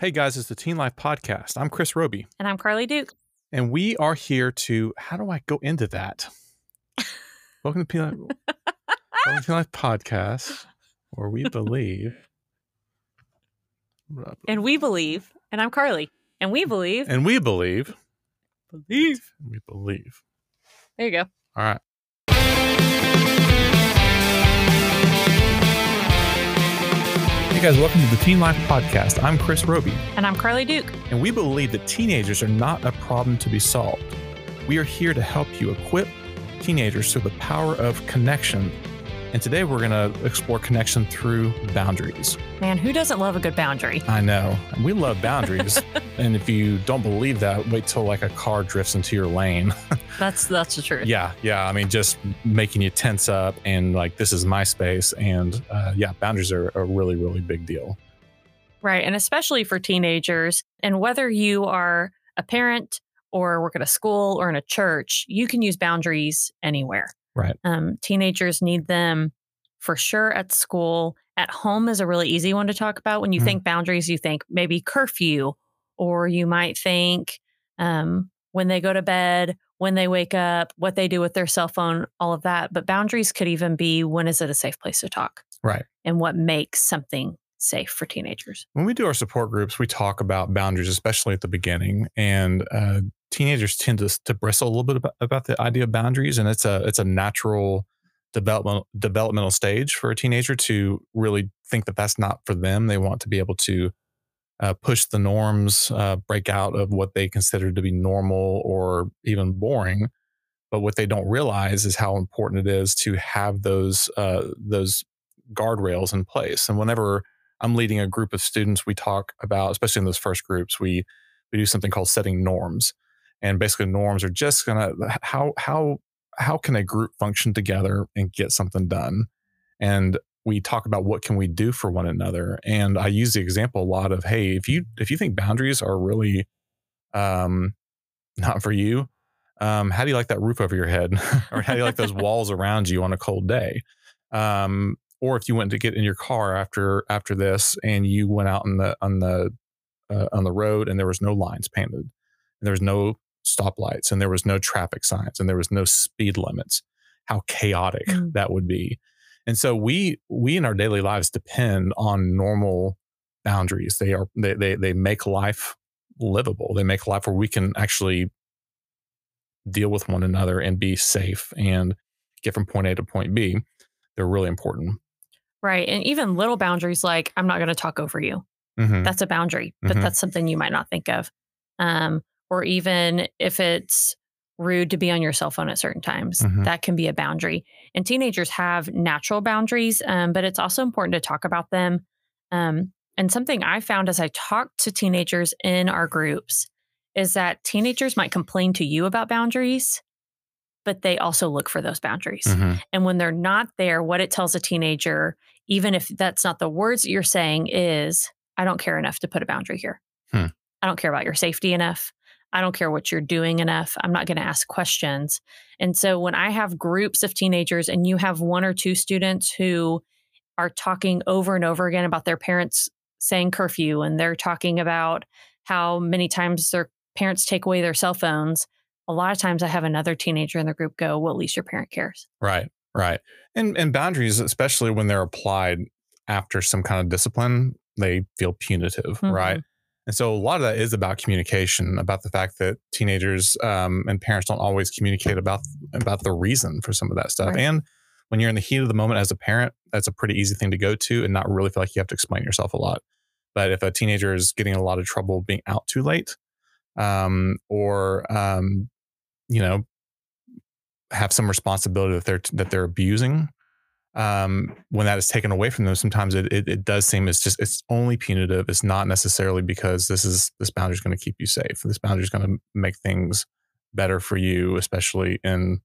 Hey guys, it's the Teen Life Podcast. I'm Chris Roby, And I'm Carly Duke. and we are here to. How do I go into that? Welcome to Teen Life, Welcome to Teen Life Podcast, where we believe. And we believe, and I'm Carly, and we believe, And we believe. believe. We believe. There you go. All right. Hey guys, welcome to the Teen Life Podcast. I'm Chris Roby. And I'm Carly Duke. and we believe that teenagers are not a problem to be solved. We are here to help you equip teenagers through the power of connection. And today we're going to explore connection through boundaries. Man, who doesn't love a good boundary? I know we love boundaries. and if you don't believe that, wait till like a car drifts into your lane. That's that's the truth. yeah, yeah. I mean, just making you tense up and like, this is my space. And uh, yeah, boundaries are a really, really big deal. Right. And especially for teenagers. And whether you are a parent or work at a school or in a church, you can use boundaries anywhere. Right. Um, teenagers need them for sure at school. At home is a really easy one to talk about. When you Mhm. think boundaries, you think maybe curfew, or you might think um, when they go to bed, when they wake up, what they do with their cell phone, all of that. But boundaries could even be when is it a safe place to talk Right. and what makes something safe for teenagers. when we do our support groups, we talk about boundaries, especially at the beginning, and uh, teenagers tend to, to bristle a little bit about, about the idea of boundaries, and it's a it's a natural development developmental stage for a teenager to really think that that's not for them. They want to be able to uh, push the norms, uh, break out of what they consider to be normal or even boring. But what they don't realize is how important it is to have those uh, those guardrails in place. And whenever I'm leading a group of students. We talk about, especially in those first groups, we we do something called setting norms, and basically norms are just gonna how how how can a group function together and get something done, and we talk about what can we do for one another. And I use the example a lot of, hey, if you if you think boundaries are really um, not for you, um, how do you like that roof over your head, or how do you like those walls around you on a cold day? Um, or if you went to get in your car after after this and you went out on the on the uh, on the road and there was no lines painted and there was no stoplights and there was no traffic signs and there was no speed limits how chaotic Mm. that would be and so we we in our daily lives depend on normal boundaries they are they they, they make life livable they make life where we can actually deal with one another and be safe and get from point a to point b they're really important Right. And even little boundaries like, I'm not going to talk over you. Mhm. That's a boundary, but Mhm. that's something you might not think of. Um, or even if it's rude to be on your cell phone at certain times, Mhm. that can be a boundary. And teenagers have natural boundaries, um, but it's also important to talk about them. Um, and something I found as I talked to teenagers in our groups is that teenagers might complain to you about boundaries, but they also look for those boundaries. Mhm. And when they're not there, what it tells a teenager, even if that's not the words that you're saying, is I don't care enough to put a boundary here. Hmm. I don't care about your safety enough. I don't care what you're doing enough. I'm not going to ask questions. And so when I have groups of teenagers and you have one or two students who are talking over and over again about their parents saying curfew and they're talking about how many times their parents take away their cell phones, a lot of times I have another teenager in the group go, Well, at least your parent cares. Right, right. And and boundaries, especially when they're applied after some kind of discipline, they feel punitive, Mhm. right? And so a lot of that is about communication, about the fact that teenagers um, and parents don't always communicate about about the reason for some of that stuff. Right. And when you're in the heat of the moment as a parent, that's a pretty easy thing to go to and not really feel like you have to explain yourself a lot. But if a teenager is getting a lot of trouble being out too late, um, or um, you know, have some responsibility that they're that they're abusing, um, when that is taken away from them, sometimes it, it it does seem it's just it's only punitive. It's not necessarily because this is this boundary is going to keep you safe. This boundary is going to make things better for you, especially in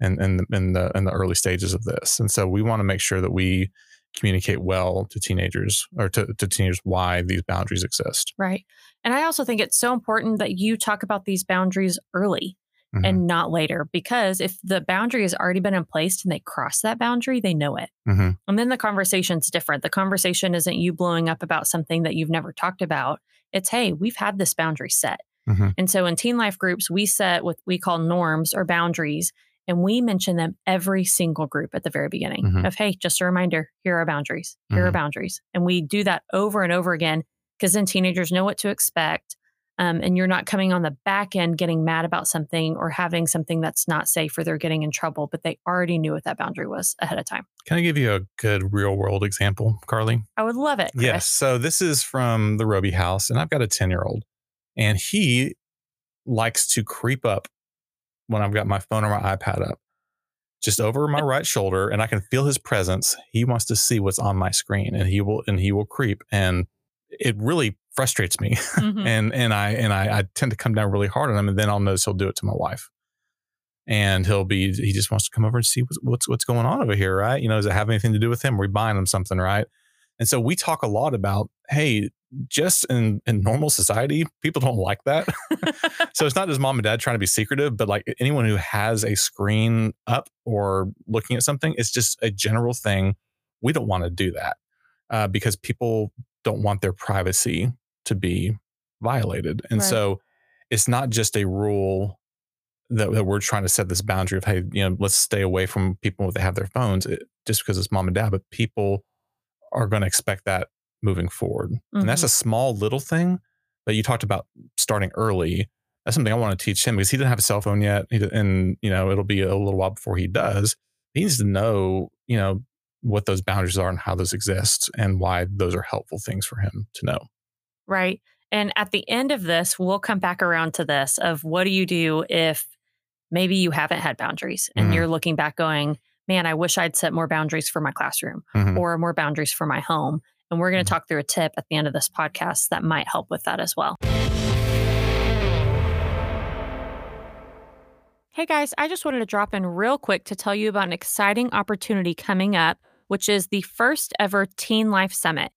in in the, in the in the early stages of this. And so we want to make sure that we communicate well to teenagers or to, to teenagers why these boundaries exist. Right. And I also think it's so important that you talk about these boundaries early Mhm. and not later because if the boundary has already been in place and they cross that boundary, they know it. Mhm. And then the conversation's different. The conversation isn't you blowing up about something that you've never talked about. It's, hey, we've had this boundary set. Mhm. And so in teen life groups, we set what we call norms or boundaries, and we mention them every single group at the very beginning Mhm. of, hey, just a reminder, here are boundaries, here are Mhm. boundaries. And we do that over and over again because then teenagers know what to expect. Um, and you're not coming on the back end getting mad about something or having something that's not safe or they're getting in trouble, but they already knew what that boundary was ahead of time. Can I give you a good real world example, Carly? I would love it. Chris. Yes. So this is from the Roby house, and I've got a 10 year old, and he likes to creep up when I've got my phone or my iPad up, just over my right shoulder, and I can feel his presence. He wants to see what's on my screen, and he will and he will creep, and it really frustrates me. Mhm. and and I and I, I tend to come down really hard on him, and then I'll notice he'll do it to my wife, and he'll be he just wants to come over and see what's what's, what's going on over here, right? You know, does it have anything to do with him? Are we buying him something, right? And so we talk a lot about, hey, just in in normal society, people don't like that. so it's not just mom and dad trying to be secretive, but like anyone who has a screen up or looking at something, it's just a general thing. We don't want to do that uh, because people don't want their privacy to be violated. And Right. so it's not just a rule that, that we're trying to set this boundary of, hey, you know, let's stay away from people if they have their phones it, just because it's mom and dad, but people are going to expect that moving forward. And that's Mhm. a small little thing, but you talked about starting early. That's something I want to teach him because he doesn't have a cell phone yet. And, you know, it'll be a little while before he does. He needs to know, you know, what those boundaries are and how those exist and why those are helpful things for him to know. Right. And at the end of this, we'll come back around to this of what do you do if maybe you haven't had boundaries and Mhm. you're looking back going, man, I wish I'd set more boundaries for my classroom Mhm. or more boundaries for my home. And we're going to talk through a tip at the end of this podcast that might help with that as well. Hey guys, I just wanted to drop in real quick to tell you about an exciting opportunity coming up, which is the first ever Teen Life Summit.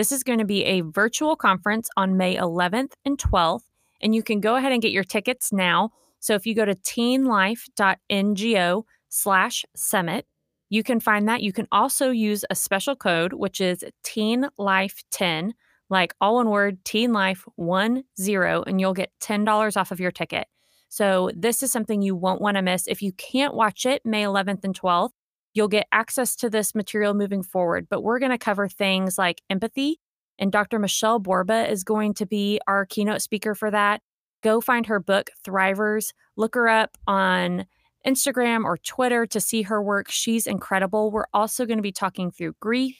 This is going to be a virtual conference on May 11th and 12th, and you can go ahead and get your tickets now. So if you go to teenlife.ngo slash summit, you can find that. You can also use a special code, which is teenlife10, like all one word, teenlife10, and you'll get $10 off of your ticket. So this is something you won't want to miss. If you can't watch it May 11th and 12th, you'll get access to this material moving forward. But we're going to cover things like empathy, and Dr. Michelle Borba is going to be our keynote speaker for that. Go find her book, Thrivers. Look her up on Instagram or Twitter to see her work. She's incredible. We're also going to be talking through grief,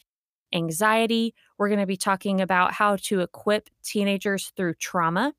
anxiety. We're going to be talking about how to equip teenagers through trauma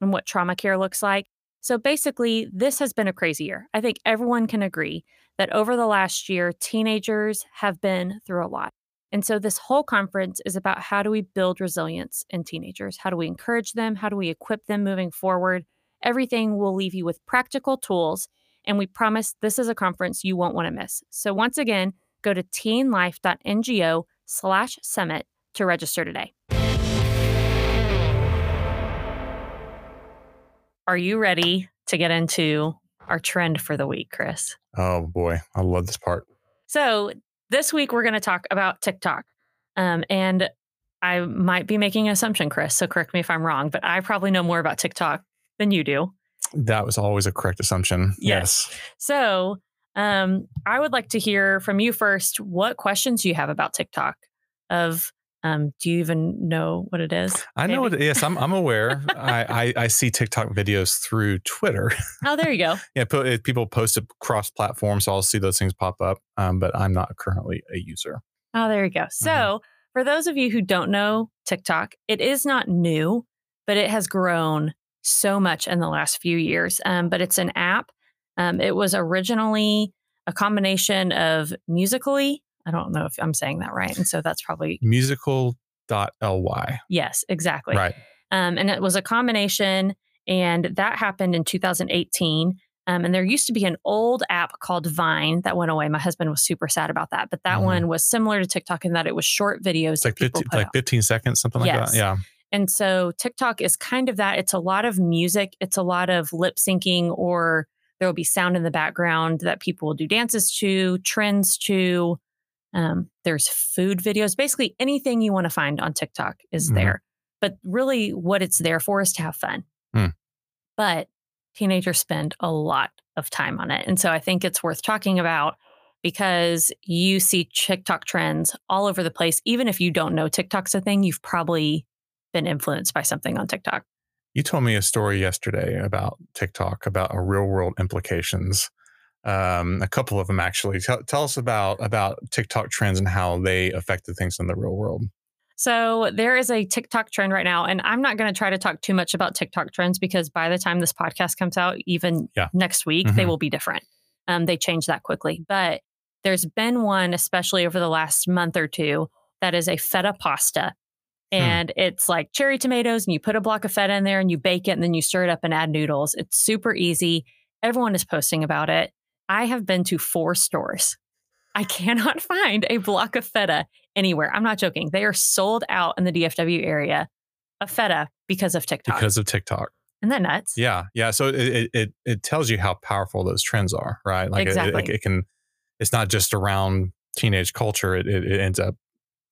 and what trauma care looks like. So basically, this has been a crazy year. I think everyone can agree that over the last year, teenagers have been through a lot. And so, this whole conference is about how do we build resilience in teenagers? How do we encourage them? How do we equip them moving forward? Everything will leave you with practical tools. And we promise this is a conference you won't want to miss. So, once again, go to teenlife.ngo slash summit to register today. Are you ready to get into our trend for the week, Chris? Oh boy, I love this part. So this week we're going to talk about TikTok. Um, and I might be making an assumption, Chris. So correct me if I'm wrong, but I probably know more about TikTok than you do. That was always a correct assumption. Yes. Yes. So um, I would like to hear from you first. What questions you have about TikTok? Of um, do you even know what it is? I know it. Yes, I'm. I'm aware. I, I I see TikTok videos through Twitter. Oh, there you go. yeah, people post it cross platform, so I'll see those things pop up. Um, but I'm not currently a user. Oh, there you go. So, Mm-hmm. for those of you who don't know TikTok, it is not new, but it has grown so much in the last few years. Um, but it's an app. Um, it was originally a combination of Musical.ly. I don't know if I'm saying that right. And so that's probably, Musical.ly. yes, exactly. Right. Um, and it was a combination, and that happened in 2018. Um, and there used to be an old app called Vine that went away. My husband was super sad about that, but that Mhm. one was similar to TikTok in that it was short videos. It's like that 15, put like out. 15 seconds, something like Yes. that. Yeah. And so TikTok is kind of that. It's a lot of music, it's a lot of lip syncing, or there will be sound in the background that people will do dances to, trends to. Um, there's food videos. Basically, anything you want to find on TikTok is Mhm. there. But really, what it's there for is to have fun. Hmm. But teenagers spend a lot of time on it. And so I think it's worth talking about because you see TikTok trends all over the place. Even if you don't know TikTok's a thing, you've probably been influenced by something on TikTok. You told me a story yesterday about TikTok, about real world implications. Um, a couple of them actually. Tell, tell us about about TikTok trends and how they affected things in the real world. So there is a TikTok trend right now, and I'm not going to try to talk too much about TikTok trends because by the time this podcast comes out, even Yeah. next week, Mhm. they will be different. Um, they change that quickly, but there's been one, especially over the last month or two, that is a feta pasta. And it's like cherry tomatoes, and you put a block of feta in there and you bake it, and then you stir it up and add noodles. It's super easy. Everyone is posting about it. I have been to four stores. I cannot find a block of feta anywhere. I'm not joking. They are sold out in the DFW area of feta because of TikTok. because of TikTok. Isn't that nuts? Yeah, yeah. So it it it, it tells you how powerful those trends are, right? Like it- it, Exactly. like it can. It's not just around teenage culture. It it, it ends up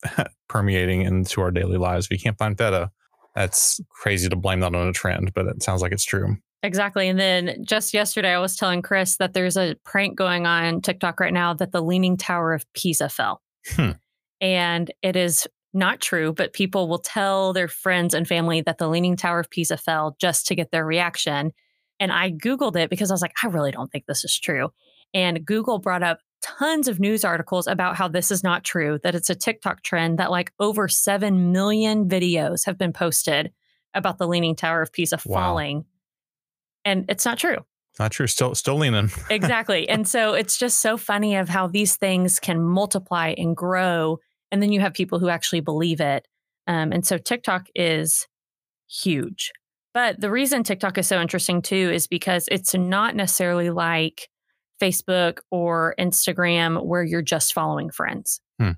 permeating into our daily lives. If you can't find feta, that's crazy to blame that on a trend, but it sounds like it's true. Exactly. And then just yesterday, I was telling Chris that there's a prank going on TikTok right now that the Leaning Tower of Pisa fell. Hmm. And it is not true, but people will tell their friends and family that the Leaning Tower of Pisa fell just to get their reaction. And I Googled it because I was like, I really don't think this is true. And Google brought up tons of news articles about how this is not true, that it's a TikTok trend, that like over 7 million videos have been posted about the Leaning Tower of Pisa Wow. falling. And it's not true. Not true. Still still leaning. Exactly. and so it's just so funny of how these things can multiply and grow. And then you have people who actually believe it. Um, and so TikTok is huge. But the reason TikTok is so interesting too is because it's not necessarily like Facebook or Instagram where you're just following friends. Hmm.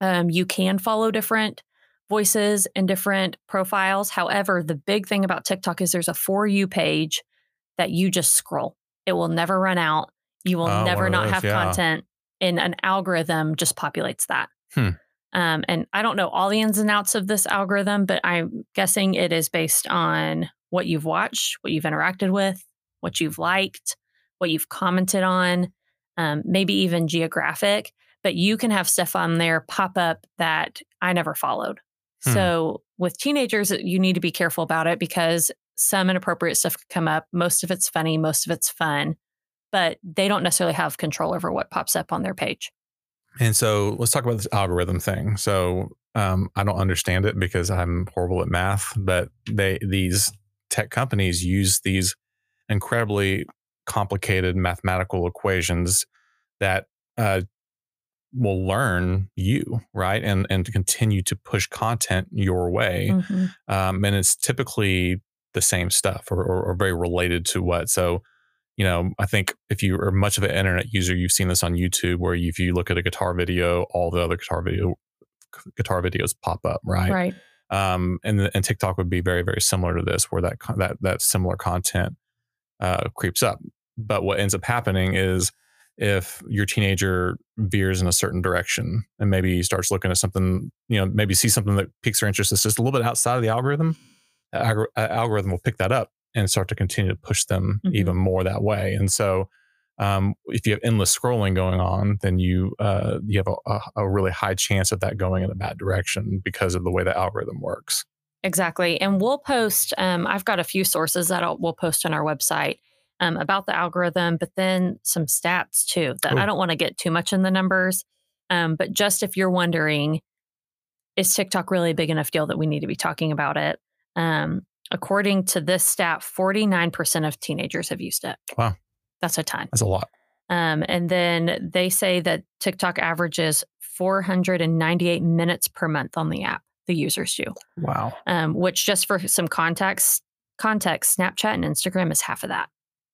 Um, you can follow different voices and different profiles. However, the big thing about TikTok is there's a For You page that you just scroll. It will never run out. You will Oh, never not those, have yeah. content, and an algorithm just populates that. Hmm. Um, and I don't know all the ins and outs of this algorithm, but I'm guessing it is based on what you've watched, what you've interacted with, what you've liked, what you've commented on, um, maybe even geographic. But you can have stuff on there pop up that I never followed. Hmm. So with teenagers, you need to be careful about it because some inappropriate stuff could come up. Most of it's funny, most of it's fun, but they don't necessarily have control over what pops up on their page. And so let's talk about this algorithm thing. So um, I don't understand it because I'm horrible at math, but they these tech companies use these incredibly complicated mathematical equations that uh, will learn you right and and to continue to push content your way Mhm. um, and it's typically the same stuff or, or, or very related to what so you know i think if you are much of an internet user you've seen this on youtube where you, if you look at a guitar video all the other guitar video guitar videos pop up right, Right. um and and tiktok would be very very similar to this where that that that similar content uh creeps up but what ends up happening is if your teenager veers in a certain direction and maybe starts looking at something, you know, maybe see something that piques their interest that's just a little bit outside of the algorithm, algor- uh, algorithm will pick that up and start to continue to push them Mhm. even more that way. And so, um, if you have endless scrolling going on, then you uh, you have a, a, a really high chance of that going in a bad direction because of the way the algorithm works. Exactly. And we'll post, um, I've got a few sources that I'll, we'll post on our website um, about the algorithm, but then some stats too that Cool. I don't want to get too much in the numbers. Um, but just if you're wondering, is TikTok really a big enough deal that we need to be talking about it? Um, according to this stat, 49% of teenagers have used it. Wow. That's a ton. That's a lot. Um, and then they say that TikTok averages 498 minutes per month on the app, the users do Wow. um, which just for some context, context, Snapchat and Instagram is half of that.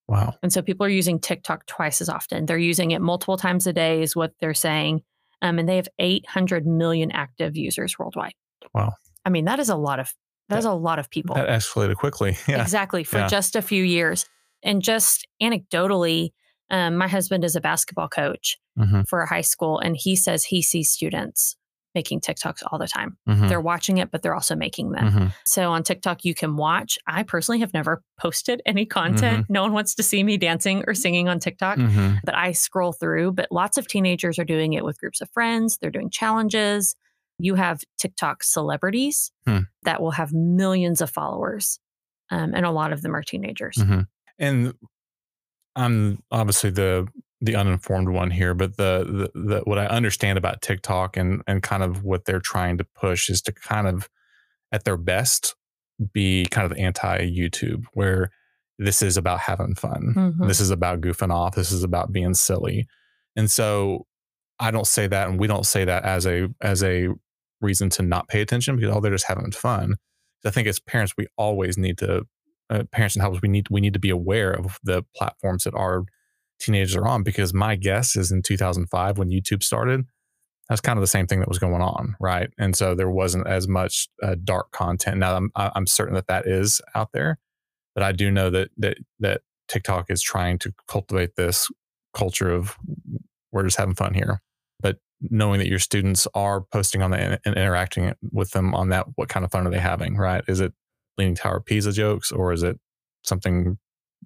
Wow. And so people are using TikTok twice as often. They're using it multiple times a day, is what they're saying. Um, and they have 800 million active users worldwide. Wow. I mean, that is a lot of that is a lot of people. That escalated quickly. Yeah. Exactly for Yeah. just a few years. And just anecdotally, um, my husband is a basketball coach Mhm. for a high school, and he says he sees students making TikToks all the time. Mhm. They're watching it, but they're also making them. Mhm. So on TikTok, you can watch. I personally have never posted any content. No one wants to see me dancing or singing on TikTok. Mhm. But I scroll through, but lots of teenagers are doing it with groups of friends. They're doing challenges. You have TikTok celebrities Hmm. that will have millions of followers. Um, and a lot of them are teenagers. Mhm. And I'm obviously the the uninformed one here, but the, the the what I understand about TikTok and and kind of what they're trying to push is to kind of at their best be kind of anti YouTube, where this is about having fun. Mhm. This is about goofing off. This is about being silly. And so I don't say that and we don't say that as a as a reason to not pay attention because oh they're just having fun. I think as parents we always need to uh, parents and helpers we need we need to be aware of the platforms that our teenagers are on because my guess is in 2005 when YouTube started that's kind of the same thing that was going on right? And so there wasn't as much uh, dark content. Now I'm I'm certain that that is out there but I do know that that that TikTok is trying to cultivate this culture of we're just having fun here. But knowing that your students are posting on and, and interacting with them on that what kind of fun are they having right? Is it leaning tower pisa jokes or is it something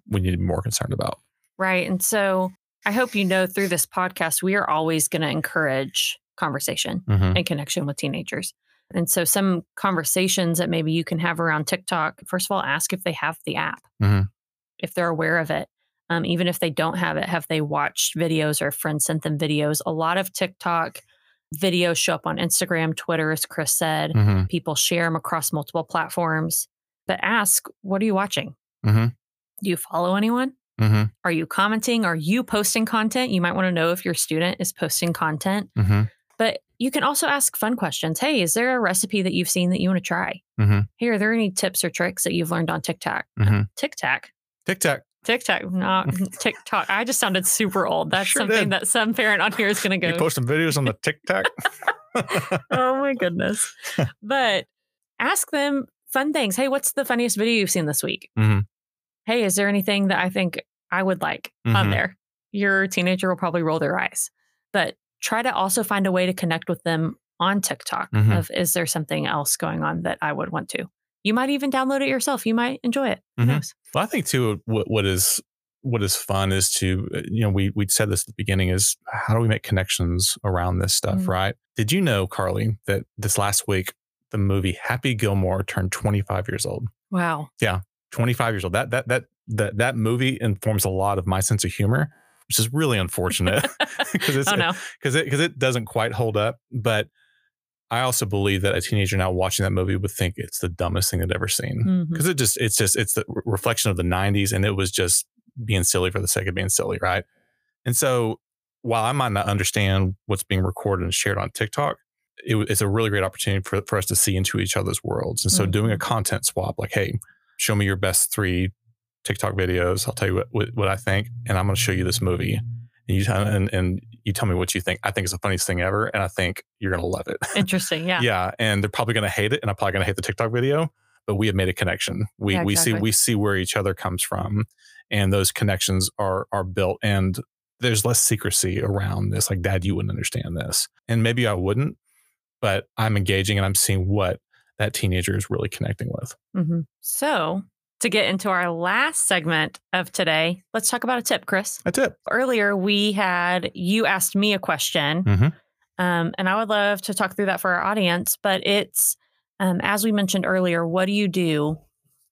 we need to be more concerned about Right. And so I hope you know through this podcast, we are always going to encourage conversation mm-hmm. and connection with teenagers. And so some conversations that maybe you can have around TikTok, first of all, ask if they have the app, Mhm. if they're aware of it. Um, even if they don't have it, have they watched videos or a friend sent them videos? A lot of TikTok videos show up on Instagram, Twitter, as Chris said. Mm-hmm. People share them across multiple platforms. But ask, what are you watching? Mhm. Do you follow anyone? Mm-hmm. Are you commenting? Are you posting content? You might want to know if your student is posting content. Mm-hmm. But you can also ask fun questions. Hey, is there a recipe that you've seen that you want to try? Mhm. Hey, are there any tips or tricks that you've learned on TikTok? Mhm. TikTok. TikTok. TikTok, not TikTok. I just sounded super old. That's Sure something did. that some parent on here is going to go. You go, posting videos on the TikTok? oh my goodness. but ask them fun things. Hey, what's the funniest video you've seen this week? Mhm. Hey, is there anything that I think I would like on Mhm. there? Your teenager will probably roll their eyes, but try to also find a way to connect with them on TikTok. Mhm. Of is there something else going on that I would want to? You might even download it yourself. You might enjoy it. Who Mhm. knows? Well, I think too, what, what is what is fun is to uh, you know we we said this at the beginning is how do we make connections around this stuff, Mm. right? Did you know, Carly, that this last week the movie Happy Gilmore turned 25 years old? Wow. 25 years old. That that that that that movie informs a lot of my sense of humor, which is really unfortunate because it's oh no. because it because it doesn't quite hold up. But I also believe that a teenager now watching that movie would think it's the dumbest thing they've ever seen because it just it's just it's the reflection of the 90s and it was just being silly for the sake of being silly right and so while i might not understand what's being recorded and shared on tiktok it, it's a really great opportunity for, for us to see into each other's worlds and so doing a Mhm. content swap like hey show me your best three tiktok videos. I'll tell you what, what, what i think and i'm going to show you this movie. And you tell and, and you tell me what you think. I think it's the funniest thing ever and i think you're going to love it. Interesting. Yeah. yeah and they're probably going to hate it and i'm probably going to hate the tiktok video but we have made a connection. We Yeah, we see we see where each other comes from and those connections are are built and there's less secrecy around this. Like dad you wouldn't understand this. And maybe i wouldn't but i'm engaging and i'm seeing what that teenager is really connecting with hmm So, to get into our last segment of today, let's talk about a tip, Chris. a tip Earlier, we had you asked me a question, Mhm. um, and I would love to talk through that for our audience. But it's, um, as we mentioned earlier, what do you do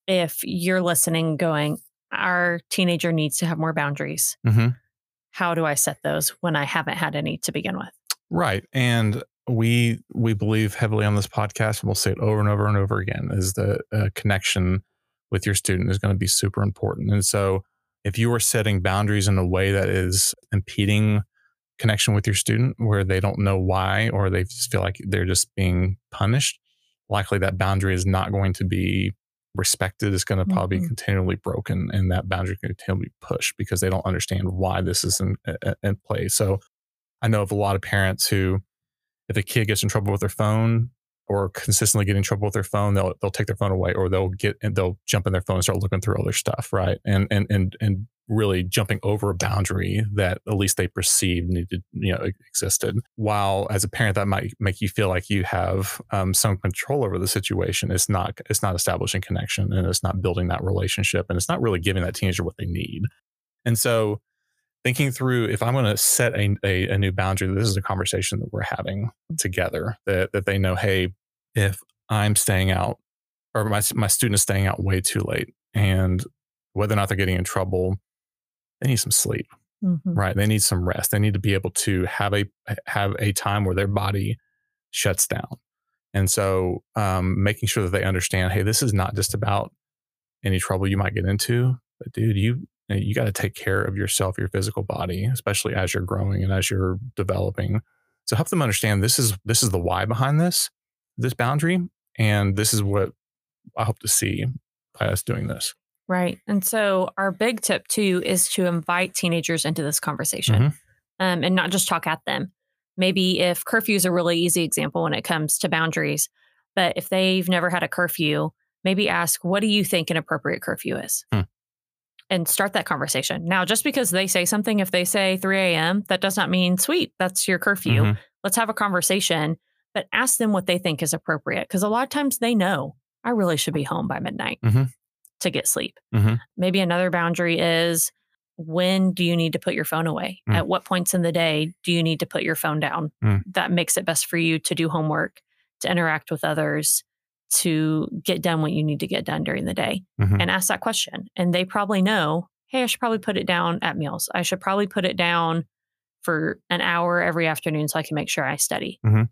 if you're listening going, our teenager needs to have more boundaries? mm-hmm. How do I set those when I haven't had any to begin with? Right. And we we believe heavily on this podcast, and we'll say it over and over and over again, is the uh, connection with your student is going to be super important. And so if you are setting boundaries in a way that is impeding connection with your student where they don't know why or they just feel like they're just being punished, likely that boundary is not going to be respected. It's going to probably be Mhm. continually broken and that boundary can continually be pushed because they don't understand why this is in, in play. So I know of a lot of parents who, if a kid gets in trouble with their phone or consistently get in trouble with their phone, they'll they'll take their phone away or they'll get and they'll jump in their phone and start looking through all their stuff, right? And and and and really jumping over a boundary that at least they perceived needed, you know, existed. While as a parent, that might make you feel like you have um, some control over the situation. It's not. It's not establishing connection, and it's not building that relationship, and it's not really giving that teenager what they need. And so, thinking through if I'm going to set a, a, a new boundary, this is a conversation that we're having together. That that they know, hey, if I'm staying out, or my my student is staying out way too late, and whether or not they're getting in trouble they need some sleep, mm-hmm. right? They need some rest. They need to be able to have a have a time where their body shuts down. And so, um, making sure that they understand, hey, this is not just about any trouble you might get into, but dude, you you got to take care of yourself, your physical body, especially as you're growing and as you're developing. So help them understand this is this is the why behind this this boundary, and this is what I hope to see by us doing this. Right. And so our big tip too is to invite teenagers into this conversation mm-hmm. um, and not just talk at them. Maybe if curfew is a really easy example when it comes to boundaries, but if they've never had a curfew, maybe ask, what do you think an appropriate curfew is? Hmm. And start that conversation. Now, just because they say something, if they say 3 a.m., that does not mean, sweet, that's your curfew. Mm-hmm. Let's have a conversation, but ask them what they think is appropriate. Because a lot of times they know I really should be home by midnight. Mm-hmm to get sleep. Mm-hmm. Maybe another boundary is when do you need to put your phone away? Mm. At what points in the day do you need to put your phone down? Mm. That makes it best for you to do homework, to interact with others, to get done what you need to get done during the day mm-hmm. and ask that question. And they probably know, hey, I should probably put it down at meals. I should probably put it down for an hour every afternoon so I can make sure I study. Mm-hmm.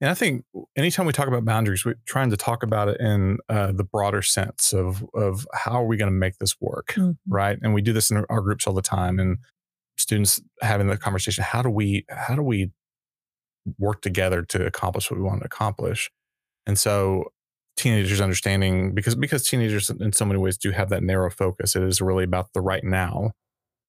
And I think anytime we talk about boundaries, we're trying to talk about it in uh, the broader sense of of how are we going to make this work, mm-hmm. right? And we do this in our groups all the time, and students having the conversation: how do we how do we work together to accomplish what we want to accomplish? And so, teenagers understanding because because teenagers in so many ways do have that narrow focus. It is really about the right now,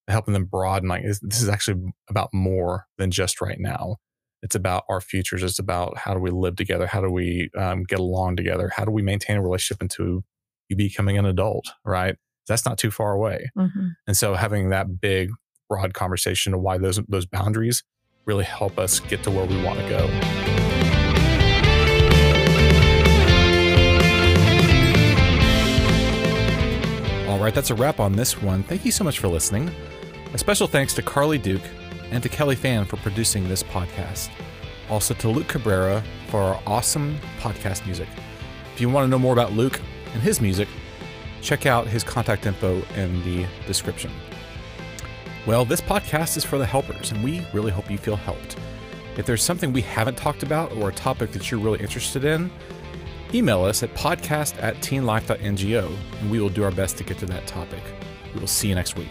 helping them broaden. Like this is actually about more than just right now it's about our futures. It's about how do we live together? How do we um, get along together? How do we maintain a relationship into you becoming an adult, right? That's not too far away. Mm-hmm. And so having that big, broad conversation of why those those boundaries really help us get to where we want to go. Right, that's a wrap on this one. Thank you so much for listening. A special thanks to Carly Duke and to Kelly Fan for producing this podcast. Also to Luke Cabrera for our awesome podcast music. If you want to know more about Luke and his music, check out his contact info in the description. Well, this podcast is for the helpers, and we really hope you feel helped. If there's something we haven't talked about or a topic that you're really interested in, email us at podcast at teenlife.ngo, and we will do our best to get to that topic. We will see you next week.